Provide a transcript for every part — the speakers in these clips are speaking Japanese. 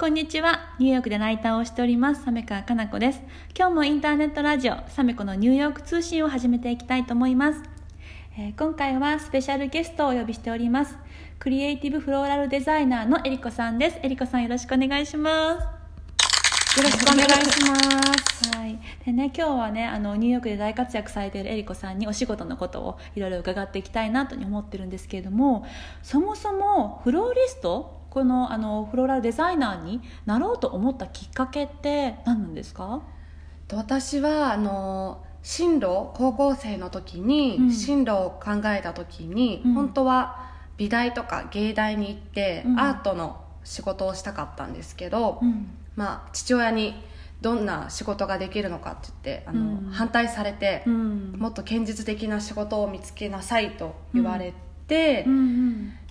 こんにちは。ニューヨークでライターをしております、サメカかな子です。今日もインターネットラジオ、サメコのニューヨーク通信を始めていきたいと思います。えー今回はスペシャルゲストをお呼びしております。クリエイティブフローラルデザイナーのえりこさんです。えりこさんよろしくお願いします。よろしくお願いします。はい、でね今日はねあのニューヨークで大活躍されているえりこさんにお仕事のことをいろいろ伺っていきたいなと思ってるんですけれどもそもそもフローリストこのあのフローラルデザイナーになろうと思ったきっかけって何なんですか？と私はあの進路高校生の時に、うん。進路を考えた時に、うん。本当は美大とか芸大に行って、うん。アートの仕事をしたかったんですけど、うん。まあ、父親にどんな仕事ができるのかって言ってあの、うん。反対されて、うん。もっと現実的な仕事を見つけなさいと言われて、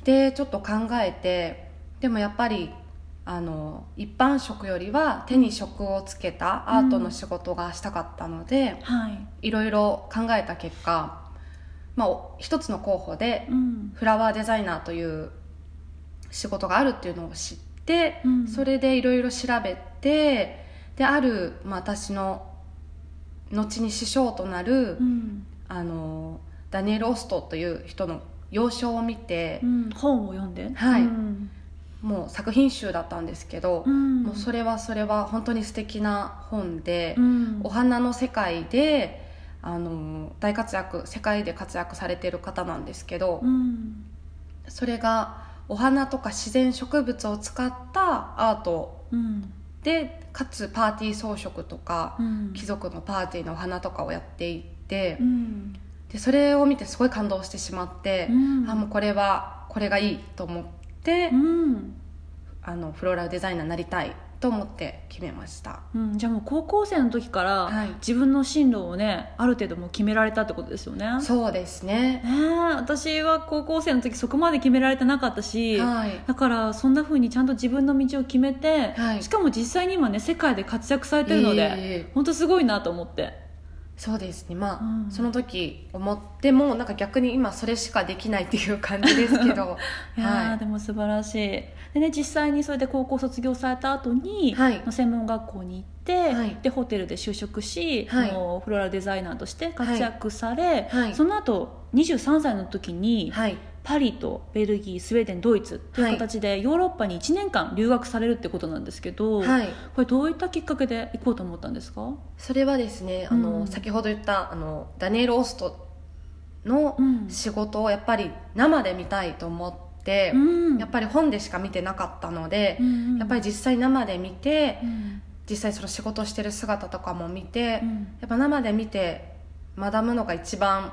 でちょっと考えてでもやっぱりあの一般職よりは手に職をつけたアートの仕事がしたかったので、はい、いろいろ考えた結果、まあ、お一つの候補でうん。フラワーデザイナーという仕事があるっていうのを知って、うん。それでいろいろ調べてである、まあ、私の後に師匠となる、うん。あのダニエル・オストという人の幼少を見てう、ん、本を読んで？はい。うんもう作品集だったんですけど、うん。もうそれはそれは本当に素敵な本で、うん。お花の世界であの大活躍世界で活躍されてる方なんですけど、うん。それがお花とか自然植物を使ったアートうん。でかつパーティー装飾とか、うん。貴族のパーティーのお花とかをやっていて、うん。でそれを見てすごい感動してしまって、うん。あもうこれはこれがいいと思って、うん。あのフローラルデザイナーになりたいと思って決めました。うん、じゃあもう高校生の時からはい。自分の進路をねある程度もう決められたってことですよね。そうですね。ねえ私は高校生の時そこまで決められてなかったし、はい。だからそんな風にちゃんと自分の道を決めて、はい。しかも実際に今ね世界で活躍されてるので、いえいえ。本当すごいなと思ってそうですね。まあ、うん。その時思ってもなんか逆に今それしかできないっていう感じですけど。いやー、はでも素晴らしい。でね実際にそれで高校卒業された後に、はい。専門学校に行って、はい。でホテルで就職し、はい。フローラルデザイナーとして活躍され、はい。その後23歳の時に、い、はい、パリとベルギースウェーデンドイツという形でヨーロッパに1年間留学されるってことなんですけど、はい。これどういったきっかけで行こうと思ったんですか、それはですねあの、うん先ほど言ったあのダニエル・オーストのうん。仕事をやっぱり生で見たいと思って、うん。やっぱり本でしか見てなかったので、うんやっぱり実際生で見て、うん。実際その仕事してる姿とかも見て、うん。やっぱ生で見て学ぶのが一番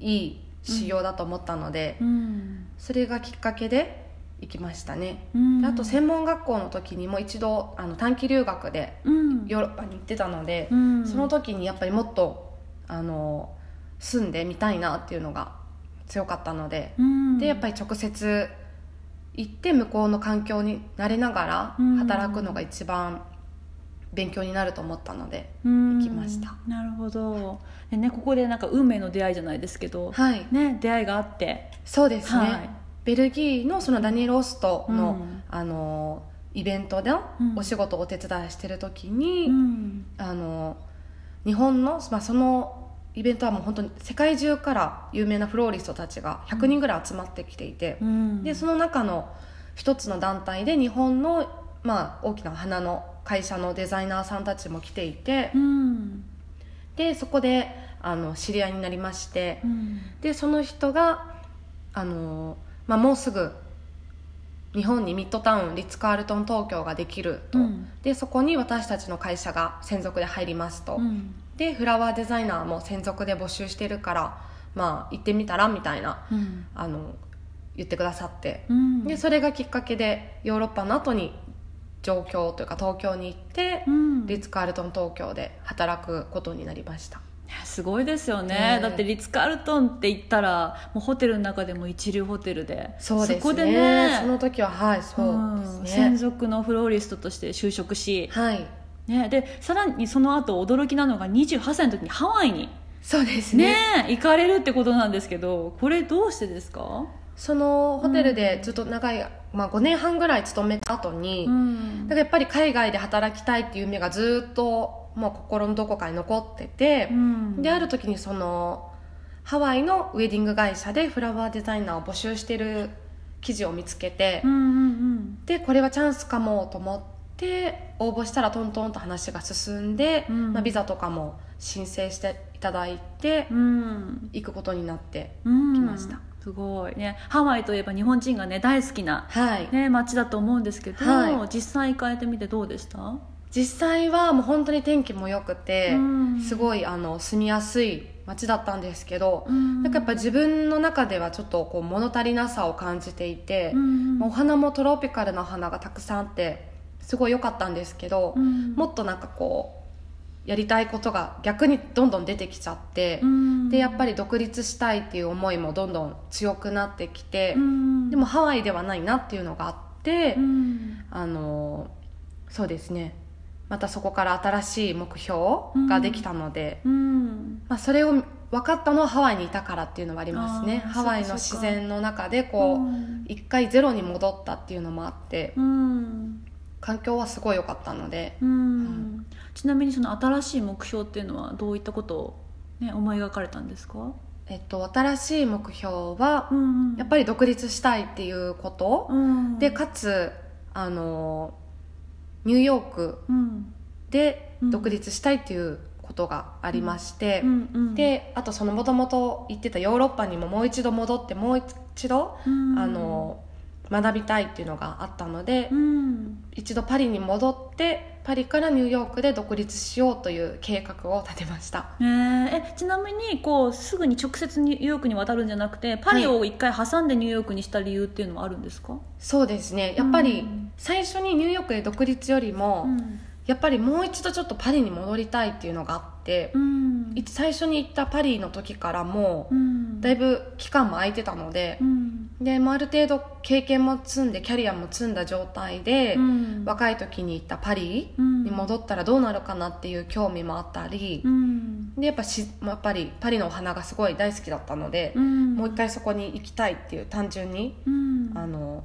いい仕様だと思ったので、うん。それがきっかけで行きましたね、うん。であと専門学校の時にも一度あの短期留学でうん。ヨーロッパに行ってたので、うん。その時にやっぱりもっとあの住んでみたいなっていうのが強かったので、うん。でやっぱり直接行って向こうの環境に慣れながらうん働くのが一番勉強になると思ったので、うん。行きました。なるほど。で、ね、ここでなんか運命の出会いじゃないですけど、はい。ね、出会いがあって。そうですね、はい。ベルギーのそのダニエル・オストの,、うん。あのイベントでうん。お仕事をお手伝いしてる時に、うん。あの日本の、まあ、そのイベントはもう本当に世界中から有名なフローリストたちが100人ぐらい集まってきていて、うん。でその中の一つの団体で日本の、まあ、大きな花の会社のデザイナーさんたちも来ていて、うん。でそこであの知り合いになりまして、うん。でその人があの、まあ、もうすぐ日本にミッドタウンリッツ・カールトン東京ができると、うん。でそこに私たちの会社が専属で入りますと、うん。でフラワーデザイナーも専属で募集してるからまあ行ってみたらみたいなうん。あの言ってくださって、うん。でそれがきっかけでヨーロッパの後に上京というか東京に行って、うん。リッツ・カールトン東京で働くことになりました。すごいですよね、ねだってリッツ・カールトンって言ったらもうホテルの中でも一流ホテルで。そうですね。こでね。その時ははいそうですん。ね、専属のフローリストとして就職し、はい。ね、でさらにその後驚きなのが28歳の時にハワイに、そうですね。ね行かれるってことなんですけどこれどうしてですか？そのホテルでずっと長い、まあ、5年半ぐらい勤めた後に、うん。だからやっぱり海外で働きたいっていう夢がずっともう心のどこかに残っててう、ん。である時にそのハワイのウェディング会社でフラワーデザイナーを募集してる記事を見つけて、うんうんでこれはチャンスかもと思って応募したらトントンと話が進んで、うん。まあ、ビザとかも申請していただいてうん。うん行くことになってうん。来ましたすごい。ねハワイといえば日本人がね大好きな、はい、ね、街だと思うんですけど、はい。実際行かれてみてどうでした？実際はもう本当に天気も良くて、うん。すごいあの住みやすい街だったんですけど、うん。なんかやっぱ自分の中ではちょっとこう物足りなさを感じていて、うんまあお花もトロピカルなお花がたくさんあってすごい良かったんですけど、うん。もっとなんかこうやりたいことが逆にどんどん出てきちゃって、うん。でやっぱり独立したいっていう思いもどんどん強くなってきて、うん。でもハワイではないなっていうのがあって、うん。あのそうですね。またそこから新しい目標ができたので、うん。まあ、それを分かったのはハワイにいたからっていうのはありますね。ハワイの自然の中でこう、うん。一回ゼロに戻ったっていうのもあってうん。環境はすごい良かったのでうんちなみにその新しい目標っていうのはどういったことを、ね、思い描かれたんですか、えっと、新しい目標は、んやっぱり独立したいっていうこと、うんでかつあのニューヨークうん。でうん。独立したいっていうことがありまして、うんうんであとそのもともと行ってたヨーロッパにももう一度戻ってもう一度、うん。あの学びたいっていうのがあったので、うん。一度パリに戻ってパリからニューヨークで独立しようという計画を立てました。え。ーえちなみにこうすぐに直接ニューヨークに渡るんじゃなくてパリを一回挟んでニューヨークにした理由っていうのはあるんですか、そうですね。やっぱりうん。最初にニューヨークで独立よりも、うん。やっぱりもう一度ちょっとパリに戻りたいっていうのがあって、うん。い最初に行ったパリの時からもうん。だいぶ期間も空いてたのでう、ん。でまあある程度経験も積んでキャリアも積んだ状態で、うん。若い時に行ったパリうん。に戻ったらどうなるかなっていう興味もあったり、うん。でやっぱしやっぱりパリのお花がすごい大好きだったので、うん。もう一回そこに行きたいっていう単純にうん。あの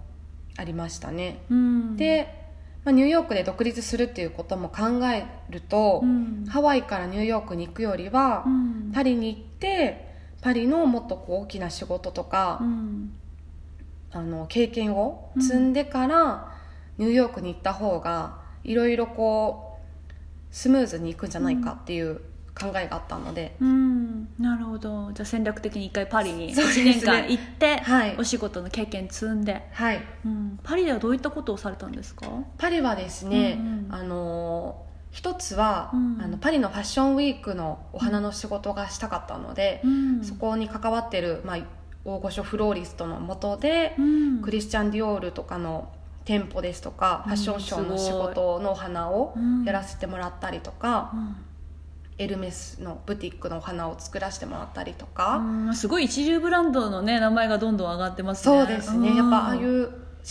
ありましたね、うん。で、まあ、ニューヨークで独立するっていうことも考えると、うん。ハワイからニューヨークに行くよりは、うん。パリに行ってパリのもっとこう大きな仕事とか、うん。あの経験を積んでからニューヨークに行った方がいろいろこうスムーズにいくんじゃないかっていう考えがあったので、うんなるほど。じゃあ戦略的に一回パリにそうです1ね年間行って、はい。お仕事の経験積んで、はい。うん、パリではどういったことをされたんですか？パリはですね、うんうん。あの一つは、うん。あのパリのファッションウィークのお花の仕事がしたかったので、うん。そこに関わってる、まあ、大御所フローリストのもとで、うん。クリスチャン・ディオールとかの店舗ですとか、うん。ファッションショーの仕事のお花をうん。やらせてもらったりとか、うんエルメスのブティックのお花を作らせてもらったりとか、うんすごい一流ブランドのね名前がどんどん上がってますね。そうですね、ん。やっぱああいう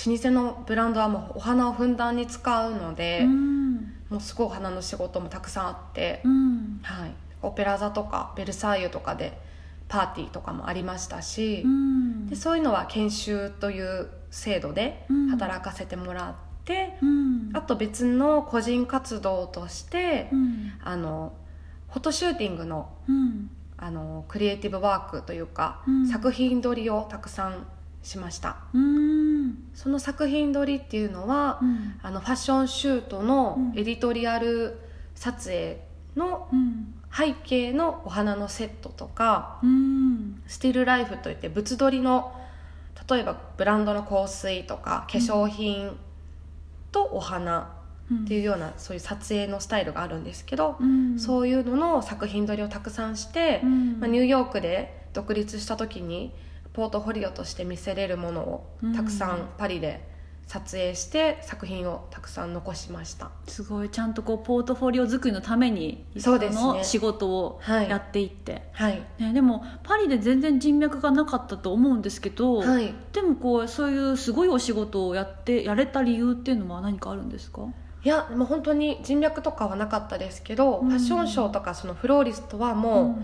老舗のブランドはもうお花をふんだんに使うので、うん。もうすごいお花の仕事もたくさんあって、うん。はい、オペラ座とかベルサイユとかでパーティーとかもありましたし、うん。でそういうのは研修という制度でうん。働かせてもらって、うん。あと別の個人活動として、うん。あのフォトシューティングのうん。あのクリエイティブワークというか、うん。作品撮りをたくさんしました。うん。その作品撮りっていうのは、うん。あのファッションシュートのうん。エディトリアル撮影のうん。背景のお花のセットとかうん。スティルライフといって物撮りの例えばブランドの香水とか化粧品とお花っていうようなそういう撮影のスタイルがあるんですけど、うん。そういうのの作品撮りをたくさんして、うん。まあ、ニューヨークで独立した時にポートフォリオとして見せれるものをたくさうんんパリで撮影して作品をたくさん残しました。すごい。ちゃんとこうポートフォリオ作りのためにそうですね。その仕事をはいやっていって、はい。ね、でもパリで全然人脈がなかったと思うんですけど、はい。でもこうそういうすごいお仕事をやってやれた理由っていうのは何かあるんですか？いやもう本当に人脈とかはなかったですけど、うん。ファッションショーとかそのフローリストはもう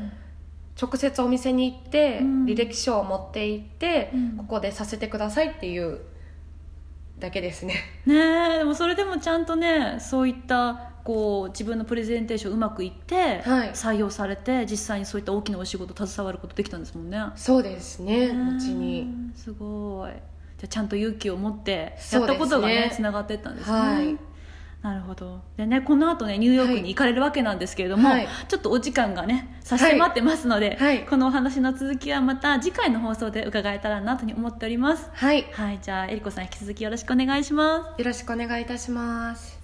直接お店に行って、うん。履歴書を持って行って、うん。ここでさせてくださいっていうだけですね。ねえでもそれでもちゃんとねそういったこう自分のプレゼンテーションうまくいって、はい。採用されて実際にそういった大きなお仕事携わることできたんですもんね。そうですねね後に。すごい。じゃあちゃんと勇気を持ってやったことがねつながっていったんですね、はいなるほど。でねこの後ねニューヨークに行かれるわけなんですけれども、はい。ちょっとお時間がね差し迫ってますので、はい。このお話の続きはまた次回の放送で伺えたらなと思っております。はい。はいじゃあえりこさん引き続きよろしくお願いします。よろしくお願いいたします